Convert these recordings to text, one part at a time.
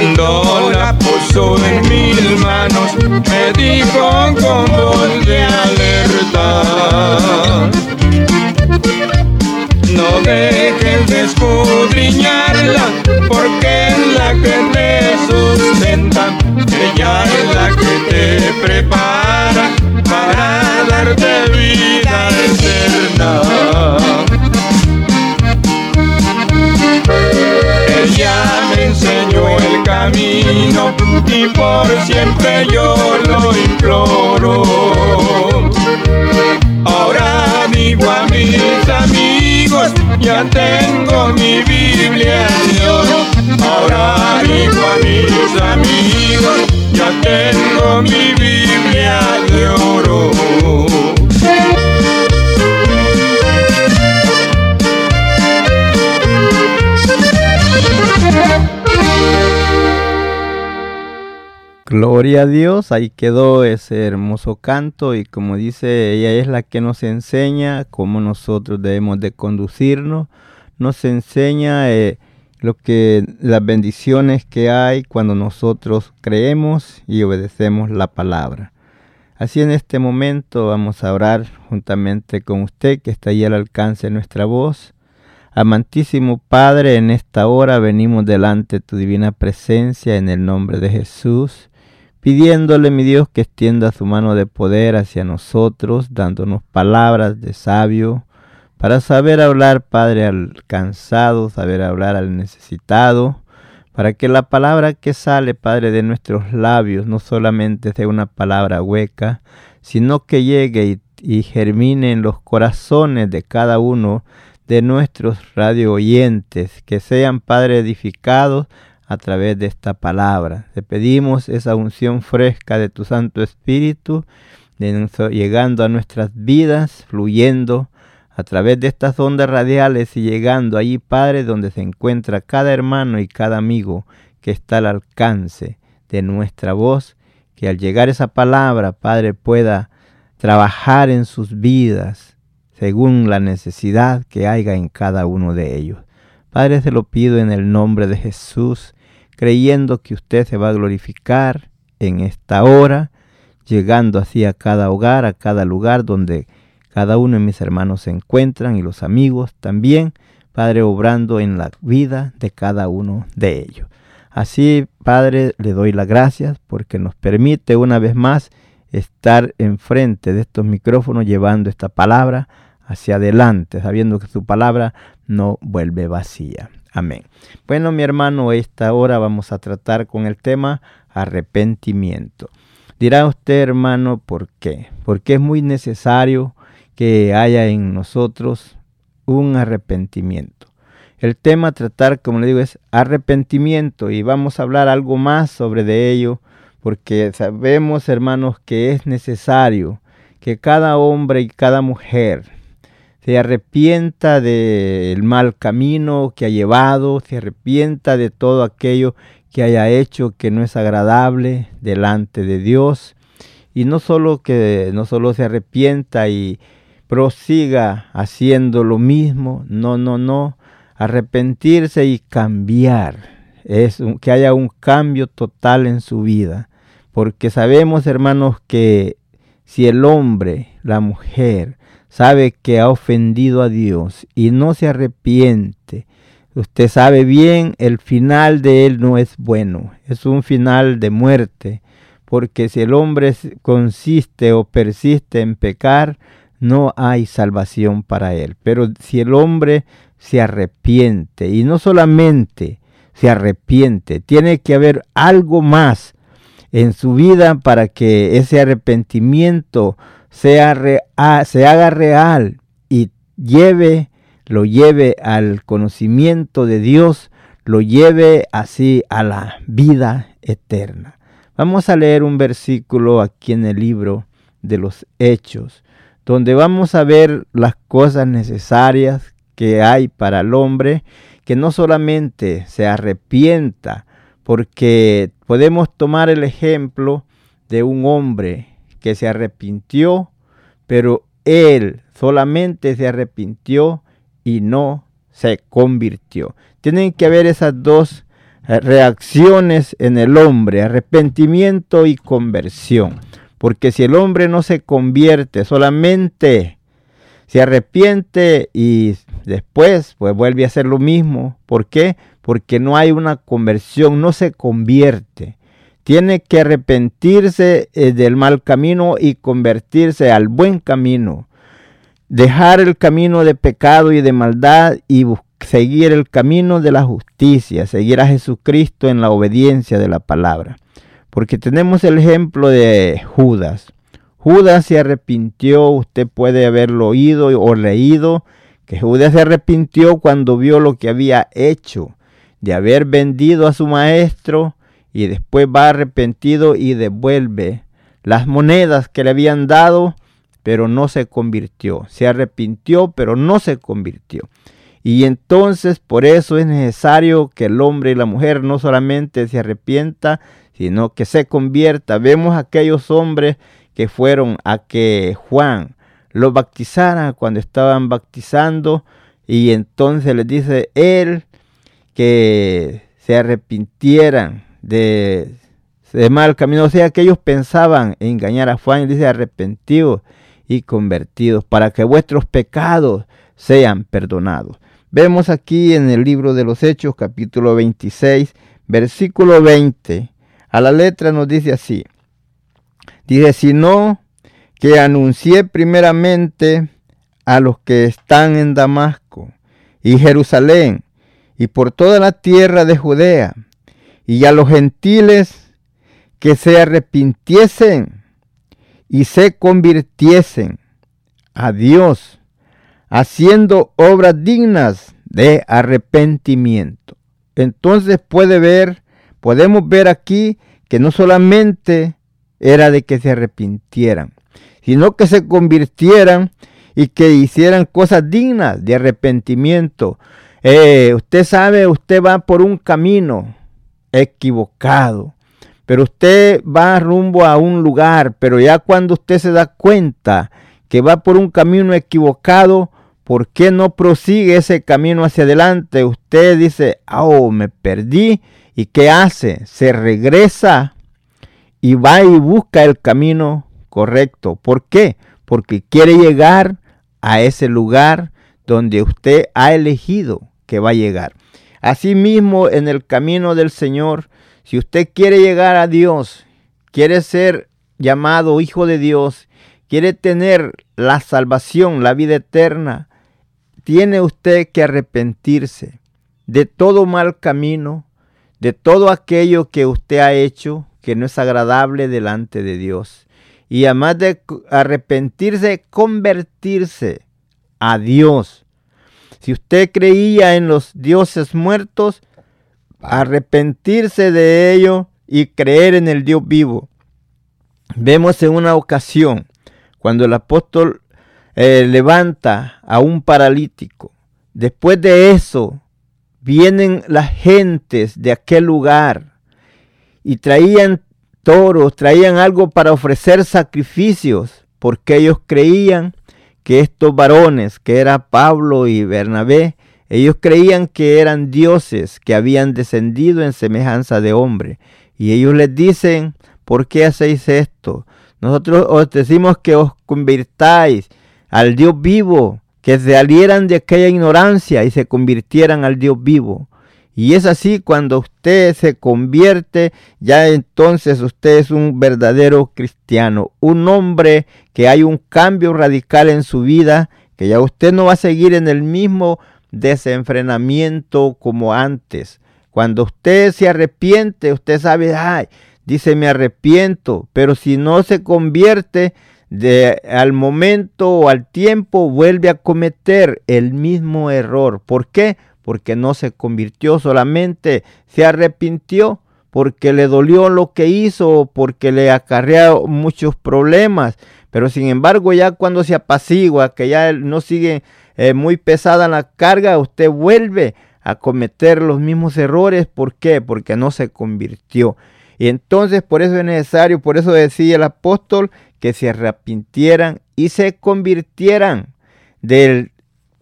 Cuando la puso en mis manos, me dijo con voz de alerta. No dejes de escudriñarla, porque es la que te sustenta. Ella es la que te prepara camino y por siempre yo lo imploro. Ahora digo a mis amigos, ya tengo mi Biblia de oro. Ahora digo a mis amigos, ya tengo mi Biblia de oro. Gloria a Dios, ahí quedó ese hermoso canto y como dice, ella es la que nos enseña cómo nosotros debemos de conducirnos, nos enseña eh, lo que las bendiciones que hay cuando nosotros creemos y obedecemos la palabra. Así en este momento vamos a orar juntamente con usted que está ahí al alcance de nuestra voz. Amantísimo Padre, en esta hora venimos delante de tu divina presencia en el nombre de Jesús pidiéndole, mi Dios, que extienda su mano de poder hacia nosotros, dándonos palabras de sabio, para saber hablar, Padre, al cansado, saber hablar al necesitado, para que la palabra que sale, Padre, de nuestros labios no solamente sea una palabra hueca, sino que llegue y, y germine en los corazones de cada uno de nuestros radio oyentes, que sean, Padre, edificados a través de esta palabra. Te pedimos esa unción fresca de tu Santo Espíritu, llegando a nuestras vidas, fluyendo a través de estas ondas radiales y llegando allí, Padre, donde se encuentra cada hermano y cada amigo que está al alcance de nuestra voz, que al llegar esa palabra, Padre, pueda trabajar en sus vidas según la necesidad que haya en cada uno de ellos. Padre, te lo pido en el nombre de Jesús creyendo que usted se va a glorificar en esta hora, llegando así a cada hogar, a cada lugar donde cada uno de mis hermanos se encuentran y los amigos también, Padre, obrando en la vida de cada uno de ellos. Así, Padre, le doy las gracias porque nos permite una vez más estar enfrente de estos micrófonos llevando esta palabra hacia adelante, sabiendo que su palabra no vuelve vacía. Amén. Bueno, mi hermano, esta hora vamos a tratar con el tema arrepentimiento. Dirá usted, hermano, ¿por qué? Porque es muy necesario que haya en nosotros un arrepentimiento. El tema tratar, como le digo, es arrepentimiento y vamos a hablar algo más sobre de ello porque sabemos, hermanos, que es necesario que cada hombre y cada mujer se arrepienta del mal camino que ha llevado, se arrepienta de todo aquello que haya hecho que no es agradable delante de Dios y no solo que no solo se arrepienta y prosiga haciendo lo mismo, no, no, no, arrepentirse y cambiar. Es que haya un cambio total en su vida. Porque sabemos, hermanos, que si el hombre, la mujer, sabe que ha ofendido a Dios y no se arrepiente, usted sabe bien, el final de él no es bueno, es un final de muerte, porque si el hombre consiste o persiste en pecar, no hay salvación para él. Pero si el hombre se arrepiente, y no solamente se arrepiente, tiene que haber algo más en su vida para que ese arrepentimiento sea se haga real y lleve, lo lleve al conocimiento de Dios, lo lleve así a la vida eterna. Vamos a leer un versículo aquí en el libro de los Hechos, donde vamos a ver las cosas necesarias que hay para el hombre, que no solamente se arrepienta, porque podemos tomar el ejemplo de un hombre que se arrepintió, pero él solamente se arrepintió y no se convirtió. Tienen que haber esas dos eh, reacciones en el hombre, arrepentimiento y conversión. Porque si el hombre no se convierte, solamente se arrepiente y después pues vuelve a hacer lo mismo. ¿Por qué? Porque no hay una conversión, no se convierte tiene que arrepentirse eh, del mal camino y convertirse al buen camino. Dejar el camino de pecado y de maldad y seguir el camino de la justicia, seguir a Jesucristo en la obediencia de la palabra. Porque tenemos el ejemplo de Judas. Judas se arrepintió, usted puede haberlo oído o leído, que Judas se arrepintió cuando vio lo que había hecho, de haber vendido a su maestro, y después va arrepentido y devuelve las monedas que le habían dado, pero no se convirtió. Se arrepintió, pero no se convirtió. Y entonces por eso es necesario que el hombre y la mujer no solamente se arrepienta, sino que se convierta. Vemos aquellos hombres que fueron a que Juan los bautizara cuando estaban bautizando y entonces les dice él que se arrepintieran de, mal camino. O sea que ellos pensaban engañar a Juan dice arrepentidos y convertidos para que vuestros pecados sean perdonados. Vemos aquí en el libro de los Hechos capítulo 26 versículo 20. A la letra nos dice así. Dice, sino que anuncié primeramente a los que están en Damasco y Jerusalén y por toda la tierra de Judea y a los gentiles que se arrepintiesen y se convirtiesen a Dios, haciendo obras dignas de arrepentimiento. Entonces puede ver, podemos ver aquí que no solamente era de que se arrepintieran, sino que se convirtieran y que hicieran cosas dignas de arrepentimiento. Eh, usted sabe, usted va por un camino, equivocado. Pero usted va rumbo a un lugar, pero ya cuando usted se da cuenta que va por un camino equivocado, ¿por qué no prosigue ese camino hacia adelante? Usted dice, oh, me perdí. ¿Y qué hace? Se regresa y va y busca el camino correcto. ¿Por qué? Porque quiere llegar a ese lugar donde usted ha elegido que va a llegar. Asimismo, en el camino del Señor, si usted quiere llegar a Dios, quiere ser llamado hijo de Dios, quiere tener la salvación, la vida eterna, tiene usted que arrepentirse de todo mal camino, de todo aquello que usted ha hecho que no es agradable delante de Dios. Y además de arrepentirse, convertirse a Dios si usted creía en los dioses muertos, arrepentirse de ello y creer en el Dios vivo. Vemos en una ocasión cuando el apóstol eh, levanta a un paralítico. Después de eso, vienen las gentes de aquel lugar y traían toros, traían algo para ofrecer sacrificios, porque ellos creían que estos varones, que era Pablo y Bernabé, Ellos creían que eran dioses que habían descendido en semejanza de hombre. Y ellos les dicen, ¿por qué hacéis esto? Nosotros os decimos que os convirtáis al Dios vivo, que se salieran de aquella ignorancia y se convirtieran al Dios vivo. Y es así cuando usted se convierte, ya entonces usted es un verdadero cristiano, un hombre que hay un cambio radical en su vida, que ya usted no va a seguir en el mismo desenfrenamiento como antes. Cuando usted se arrepiente, usted sabe, ay, dice me arrepiento, pero si no se convierte de al momento o al tiempo vuelve a cometer el mismo error. ¿Por qué? Porque no se convirtió solamente, se arrepintió porque le dolió lo que hizo, porque le acarreó muchos problemas. Pero sin embargo, ya cuando se apacigua, que ya no sigue eh, muy pesada la carga, usted vuelve a cometer los mismos errores. ¿Por qué? Porque no se convirtió. Y entonces por eso es necesario, por eso decía el apóstol, que se arrepintieran y se convirtieran del,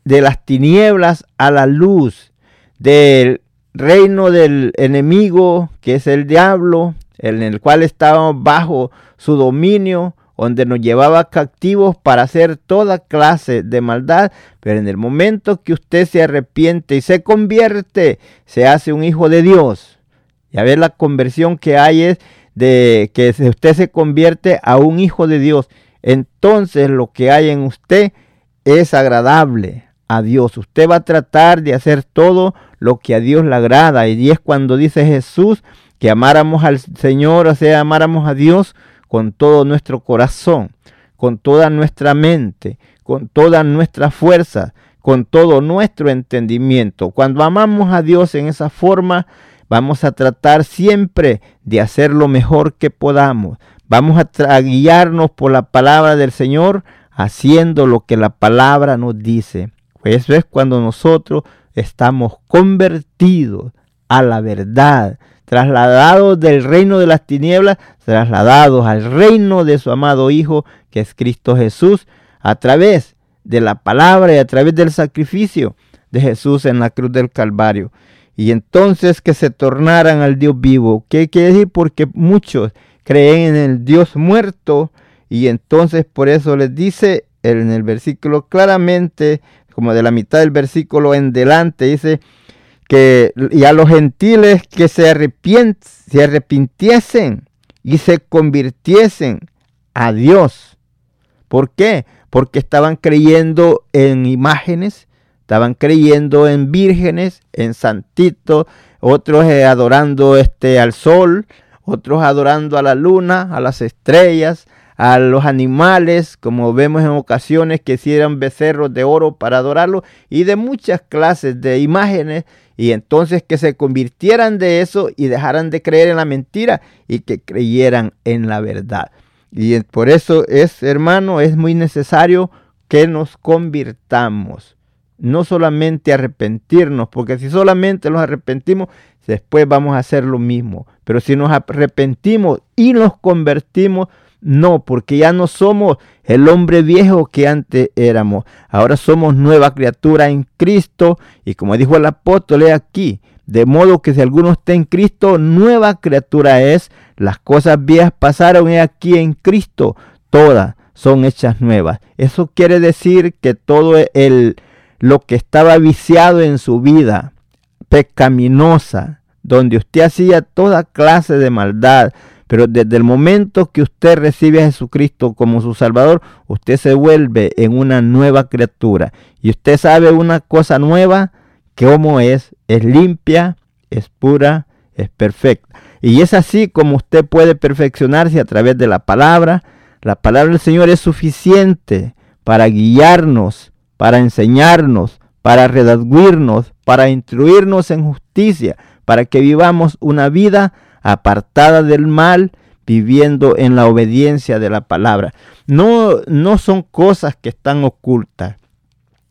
de las tinieblas a la luz, del reino del enemigo, que es el diablo, en el cual estábamos bajo su dominio, donde nos llevaba captivos para hacer toda clase de maldad, pero en el momento que usted se arrepiente y se convierte, se hace un hijo de Dios. Y a ver la conversión que hay es de que usted se convierte a un hijo de Dios. Entonces lo que hay en usted es agradable a Dios. Usted va a tratar de hacer todo lo que a Dios le agrada. Y es cuando dice Jesús que amáramos al Señor, o sea, amáramos a Dios con todo nuestro corazón, con toda nuestra mente, con toda nuestra fuerza, con todo nuestro entendimiento. Cuando amamos a Dios en esa forma, Vamos a tratar siempre de hacer lo mejor que podamos. Vamos a, guiarnos por la palabra del Señor, haciendo lo que la palabra nos dice. Eso es cuando nosotros estamos convertidos a la verdad, trasladados del reino de las tinieblas, trasladados al reino de su amado Hijo, que es Cristo Jesús, a través de la palabra y a través del sacrificio de Jesús en la cruz del Calvario y entonces que se tornaran al Dios vivo. ¿Qué quiere decir? Porque muchos creen en el Dios muerto y entonces por eso les dice en el versículo claramente, como de la mitad del versículo en delante, dice que y a los gentiles que se, se arrepintiesen y se convirtiesen a Dios. ¿Por qué? Porque estaban creyendo en imágenes, estaban creyendo en vírgenes, en santitos, otros eh, adorando este al sol, otros adorando a la luna, a las estrellas, a los animales, como vemos en ocasiones que hicieran becerros de oro para adorarlo, y de muchas clases de imágenes, y entonces que se convirtieran de eso y dejaran de creer en la mentira y que creyeran en la verdad. Y por eso es, hermano, es muy necesario que nos convirtamos no solamente arrepentirnos, porque si solamente nos arrepentimos, después vamos a hacer lo mismo. Pero si nos arrepentimos y nos convertimos, no, porque ya no somos el hombre viejo que antes éramos. Ahora somos nueva criatura en Cristo. Y como dijo el apóstol aquí, de modo que si alguno está en Cristo, nueva criatura es. Las cosas viejas pasaron aquí en Cristo. Todas son hechas nuevas. Eso quiere decir que todo el lo que estaba viciado en su vida, pecaminosa, donde usted hacía toda clase de maldad, pero desde el momento que usted recibe a Jesucristo como su Salvador, usted se vuelve en una nueva criatura. Y usted sabe una cosa nueva, como es, es limpia, es pura, es perfecta. Y es así como usted puede perfeccionarse a través de la palabra. La palabra del Señor es suficiente para guiarnos para enseñarnos, para redarguirnos, para instruirnos en justicia, para que vivamos una vida apartada del mal, viviendo en la obediencia de la palabra. No, no son cosas que están ocultas.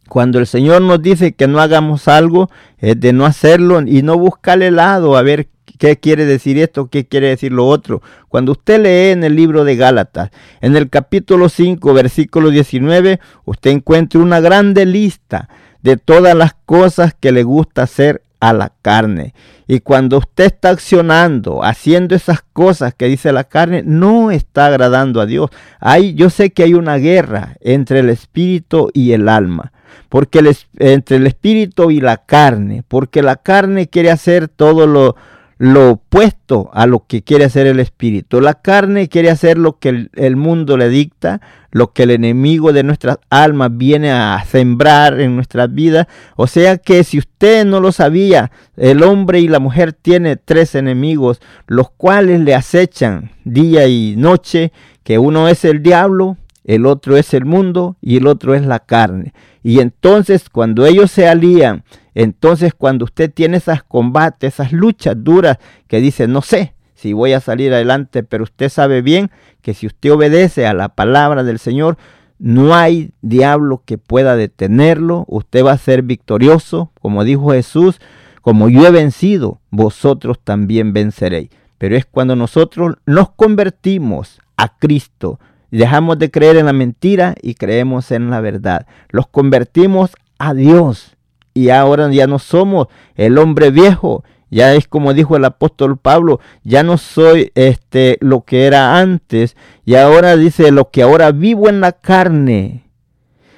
Cuando el Señor nos dice que no hagamos algo, es de no hacerlo y no buscar el lado a ver ¿Qué quiere decir esto? ¿Qué quiere decir lo otro? Cuando usted lee en el libro de Gálatas, en el capítulo 5, versículo 19, usted encuentra una grande lista de todas las cosas que le gusta hacer a la carne. Y cuando usted está accionando, haciendo esas cosas que dice la carne, no está agradando a Dios. Hay, yo sé que hay una guerra entre el espíritu y el alma, porque entre el espíritu y la carne, porque la carne quiere hacer todo lo, lo opuesto a lo que quiere hacer el espíritu. La carne quiere hacer lo que el, mundo le dicta, lo que el enemigo de nuestras almas viene a sembrar en nuestras vidas. O sea que si usted no lo sabía, el hombre y la mujer tiene tres enemigos, los cuales le acechan día y noche, que uno es el diablo, el otro es el mundo y el otro es la carne. Y entonces cuando ellos se alían, entonces cuando usted tiene esas combates, esas luchas duras que dice, no sé si voy a salir adelante, pero usted sabe bien que si usted obedece a la palabra del Señor, no hay diablo que pueda detenerlo, usted va a ser victorioso, como dijo Jesús, como yo he vencido, vosotros también venceréis. Pero es cuando nosotros nos convertimos a Cristo, dejamos de creer en la mentira y creemos en la verdad. Los convertimos a Dios y ahora ya no somos el hombre viejo. Ya es como dijo el apóstol Pablo, ya no soy este lo que era antes y ahora dice lo que ahora vivo en la carne,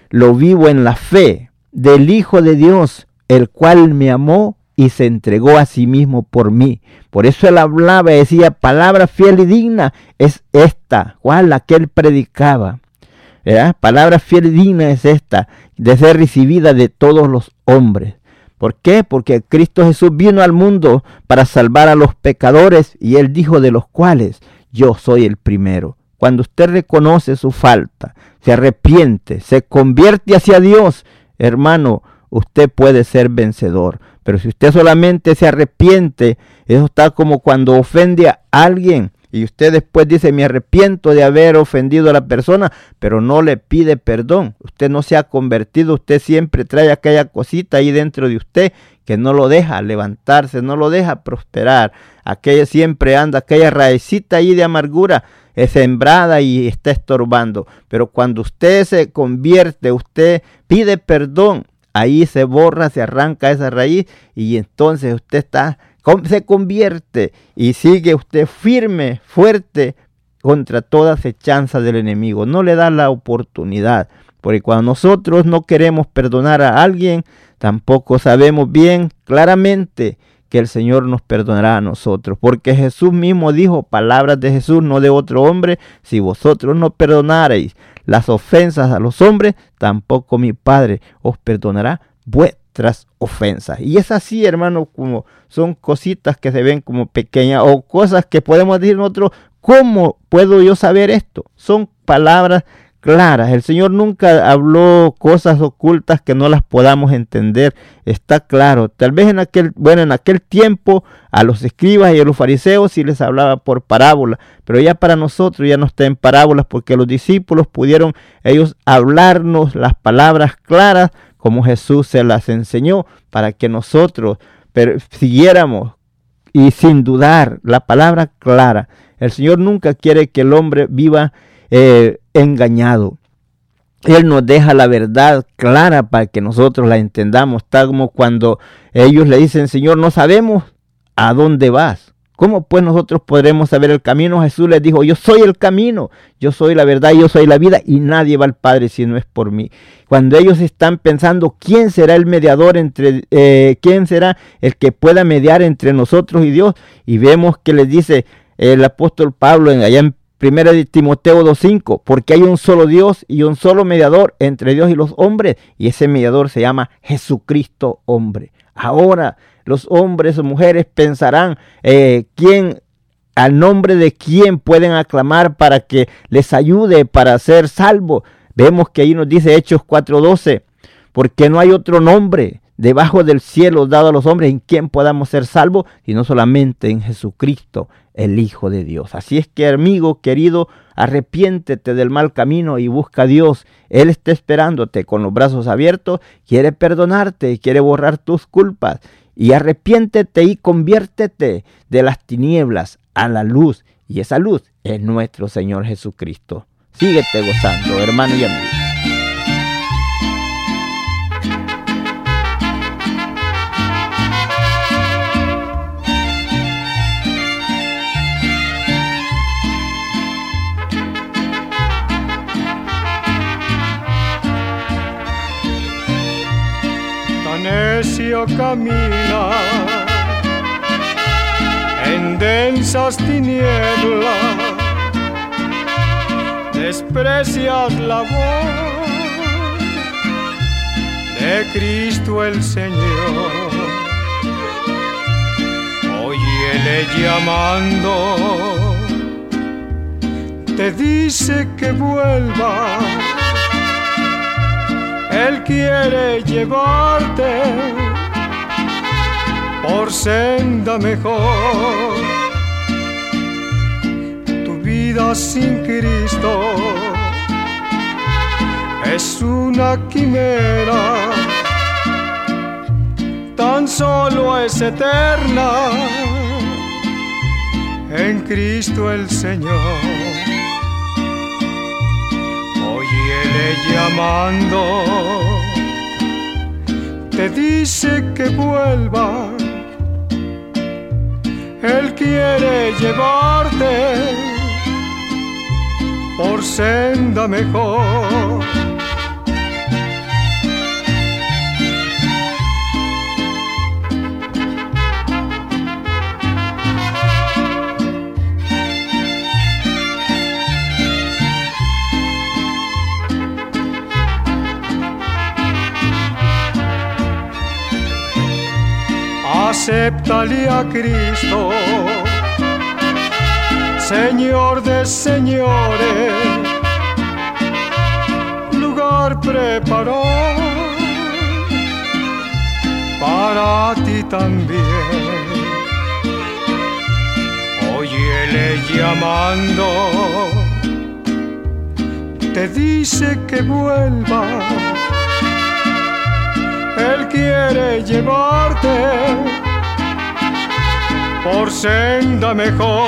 lo vivo en la fe del Hijo de Dios, el cual me amó y se entregó a sí mismo por mí. Por eso él hablaba y decía, palabra fiel y digna es esta, cual la que él predicaba. Palabra fiel y digna es esta, de ser recibida de todos los hombres. ¿Por qué? Porque Cristo Jesús vino al mundo para salvar a los pecadores y él dijo de los cuales yo soy el primero. Cuando usted reconoce su falta, se arrepiente, se convierte hacia Dios, hermano, usted puede ser vencedor. Pero si usted solamente se arrepiente, eso está como cuando ofende a alguien y usted después dice, me arrepiento de haber ofendido a la persona, pero no le pide perdón. Usted no se ha convertido, usted siempre trae aquella cosita ahí dentro de usted que no lo deja levantarse, no lo deja prosperar. Aquella siempre anda, aquella raicita ahí de amargura es sembrada y está estorbando. Pero cuando usted se convierte, usted pide perdón, ahí se borra, se arranca esa raíz y entonces usted está se convierte y sigue usted firme, fuerte contra toda acechanza del enemigo. No le da la oportunidad. Porque cuando nosotros no queremos perdonar a alguien, tampoco sabemos bien claramente que el Señor nos perdonará a nosotros. Porque Jesús mismo dijo, palabras de Jesús, no de otro hombre, si vosotros no perdonareis las ofensas a los hombres, tampoco mi Padre os perdonará vuestras ofensas. Y es así, hermano, como son cositas que se ven como pequeñas o cosas que podemos decir nosotros, ¿cómo puedo yo saber esto? Son palabras claras. El Señor nunca habló cosas ocultas que no las podamos entender. Está claro. Tal vez en aquel, bueno, en aquel tiempo a los escribas y a los fariseos sí les hablaba por parábolas, pero ya para nosotros ya no está en parábolas porque los discípulos pudieron ellos hablarnos las palabras claras como Jesús se las enseñó para que nosotros siguiéramos y sin dudar la palabra clara. El Señor nunca quiere que el hombre viva eh, engañado. Él nos deja la verdad clara para que nosotros la entendamos, tal como cuando ellos le dicen, Señor, no sabemos a dónde vas. ¿Cómo pues nosotros podremos saber el camino? Jesús les dijo, yo soy el camino, yo soy la verdad, yo soy la vida y nadie va al Padre si no es por mí. Cuando ellos están pensando quién será el mediador entre, eh, quién será el que pueda mediar entre nosotros y Dios, y vemos que les dice el apóstol Pablo en, allá en 1 Timoteo 2.5, porque hay un solo Dios y un solo mediador entre Dios y los hombres, y ese mediador se llama Jesucristo hombre. Ahora los hombres o mujeres pensarán eh, quién al nombre de quién pueden aclamar para que les ayude para ser salvo. Vemos que ahí nos dice Hechos 4:12, porque no hay otro nombre debajo del cielo dado a los hombres en quien podamos ser salvos, sino solamente en Jesucristo, el Hijo de Dios. Así es que, amigo querido, arrepiéntete del mal camino y busca a Dios. Él está esperándote con los brazos abiertos, quiere perdonarte, quiere borrar tus culpas y arrepiéntete y conviértete de las tinieblas a la luz. Y esa luz es nuestro Señor Jesucristo. Síguete gozando, hermano y amigo. Solitario camina en densas tinieblas, desprecias la voz de Cristo el Señor. Óyele llamando, te dice que vuelva. Él quiere llevarte por senda mejor. Tu vida sin Cristo es una quimera, tan solo es eterna en Cristo el Señor. llamando, te dice que vuelva. Él quiere llevarte por senda mejor. Acéptale a Cristo, Señor de señores, lugar preparó para ti también. Óyele llamando, te dice que vuelva. Él quiere llevarte por senda mejor.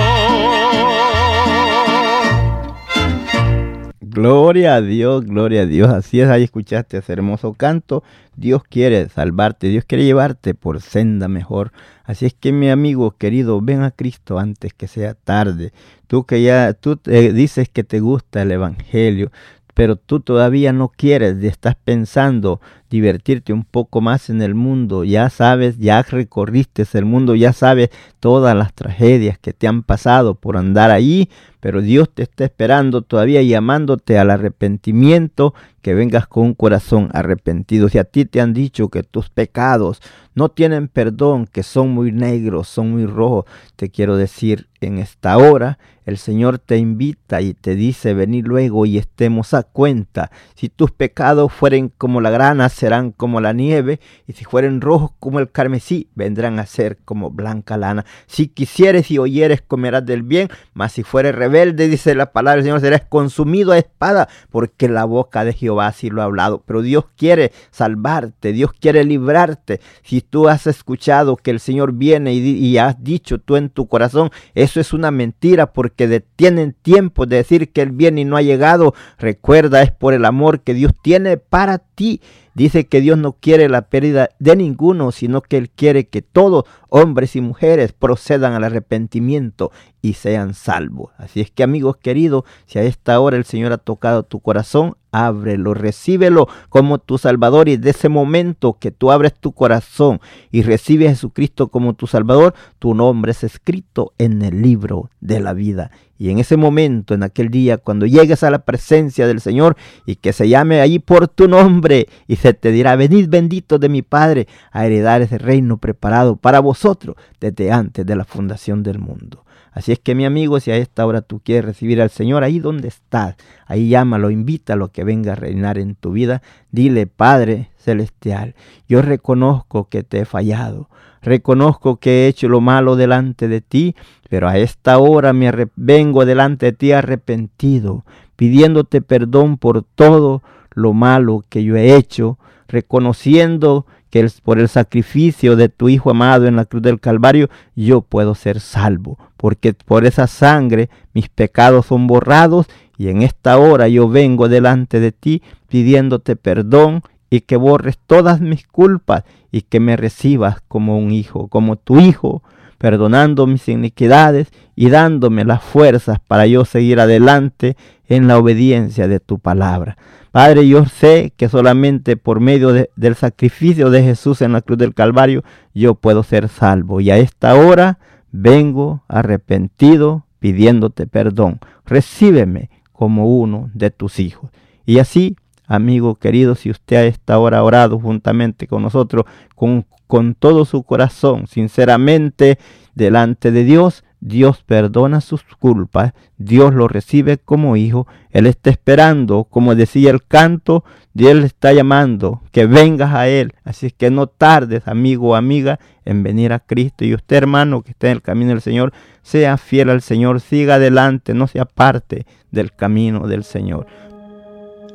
Gloria a Dios, gloria a Dios. Así es, ahí escuchaste ese hermoso canto. Dios quiere salvarte, Dios quiere llevarte por senda mejor. Así es que mi amigo querido, ven a Cristo antes que sea tarde. Tú que ya, tú dices que te gusta el Evangelio, pero tú todavía no quieres, estás pensando divertirte un poco más en el mundo, ya sabes, ya recorriste el mundo, ya sabes todas las tragedias que te han pasado por andar ahí, pero Dios te está esperando todavía llamándote al arrepentimiento, que vengas con un corazón arrepentido. Si a ti te han dicho que tus pecados no tienen perdón, que son muy negros, son muy rojos, te quiero decir en esta hora, el Señor te invita y te dice, venir luego y estemos a cuenta. Si tus pecados fueren como la grana, serán como la nieve, y si fueren rojos como el carmesí, vendrán a ser como blanca lana. Si quisieres y oyeres, comerás del bien, mas si fueres rebelde, dice la palabra del Señor, serás consumido a espada, porque la boca de Jehová así lo ha hablado. Pero Dios quiere salvarte, Dios quiere librarte. Si tú has escuchado que el Señor viene y, has dicho tú en tu corazón, eso es una mentira, porque detienen tiempo de decir que Él viene y no ha llegado. Recuerda, es por el amor que Dios tiene para ti. Dice que Dios no quiere la pérdida de ninguno, sino que Él quiere que todos, hombres y mujeres, procedan al arrepentimiento y sean salvos. Así es que amigos queridos, si a esta hora el Señor ha tocado tu corazón, ábrelo, recíbelo como tu Salvador y de ese momento que tú abres tu corazón y recibes a Jesucristo como tu Salvador, tu nombre es escrito en el libro de la vida. Y en ese momento, en aquel día, cuando llegues a la presencia del Señor y que se llame allí por tu nombre y se te dirá, venid bendito de mi Padre a heredar ese reino preparado para vosotros desde antes de la fundación del mundo. Así es que mi amigo, si a esta hora tú quieres recibir al Señor, ahí donde estás, ahí llámalo, invítalo que venga a reinar en tu vida. Dile, Padre Celestial, yo reconozco que te he fallado, reconozco que he hecho lo malo delante de ti, pero a esta hora me vengo delante de ti arrepentido, pidiéndote perdón por todo lo malo que yo he hecho, reconociendo que por el sacrificio de tu Hijo amado en la cruz del Calvario, yo puedo ser salvo, porque por esa sangre mis pecados son borrados y en esta hora yo vengo delante de ti pidiéndote perdón y que borres todas mis culpas y que me recibas como un hijo, como tu hijo, perdonando mis iniquidades y dándome las fuerzas para yo seguir adelante en la obediencia de tu palabra. Padre, yo sé que solamente por medio del sacrificio de Jesús en la cruz del Calvario yo puedo ser salvo. Y a esta hora vengo arrepentido pidiéndote perdón. Recíbeme como uno de tus hijos. Y así, amigo querido, si usted a esta hora orado juntamente con nosotros, con, con todo su corazón, sinceramente, delante de Dios, Dios perdona sus culpas, Dios lo recibe como hijo, Él está esperando, como decía el canto, Dios le está llamando, que vengas a Él. Así que no tardes, amigo o amiga, en venir a Cristo. Y usted, hermano, que está en el camino del Señor, sea fiel al Señor, siga adelante, no sea parte del camino del Señor.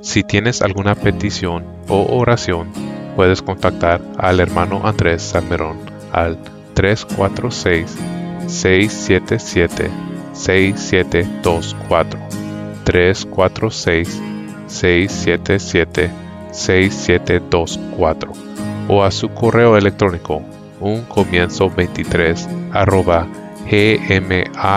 Si tienes alguna petición o oración, puedes contactar al hermano Andrés Salmerón al 346 677 6724 346 677 6724 o a su correo electrónico un comienzo 23 arroba gmail.com.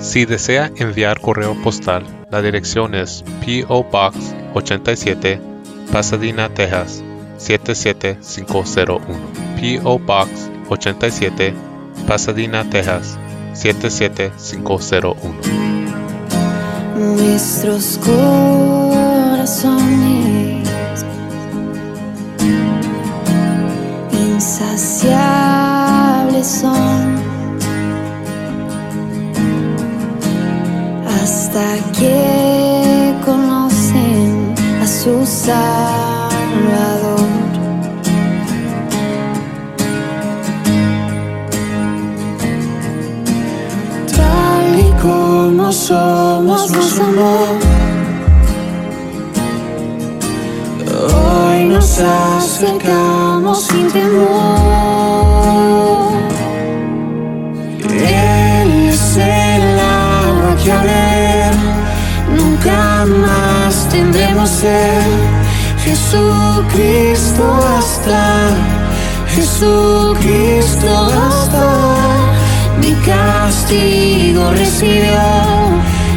Si desea enviar correo postal, la dirección es P.O. Box 87, Pasadena, Texas 77501. P.O. Box 87, Pasadena, Texas 77501. Nuestros corazones insaciables son hasta que conocen a su Salvador. Como somos nos amó. Hoy nos acercamos sin temor. Él es el agua que a ver nunca más tendremos ser. Jesucristo hasta, Jesucristo hasta castigo recibió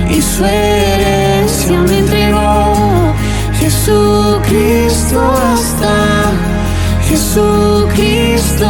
y su herencia me entregó. Jesucristo hasta, Jesucristo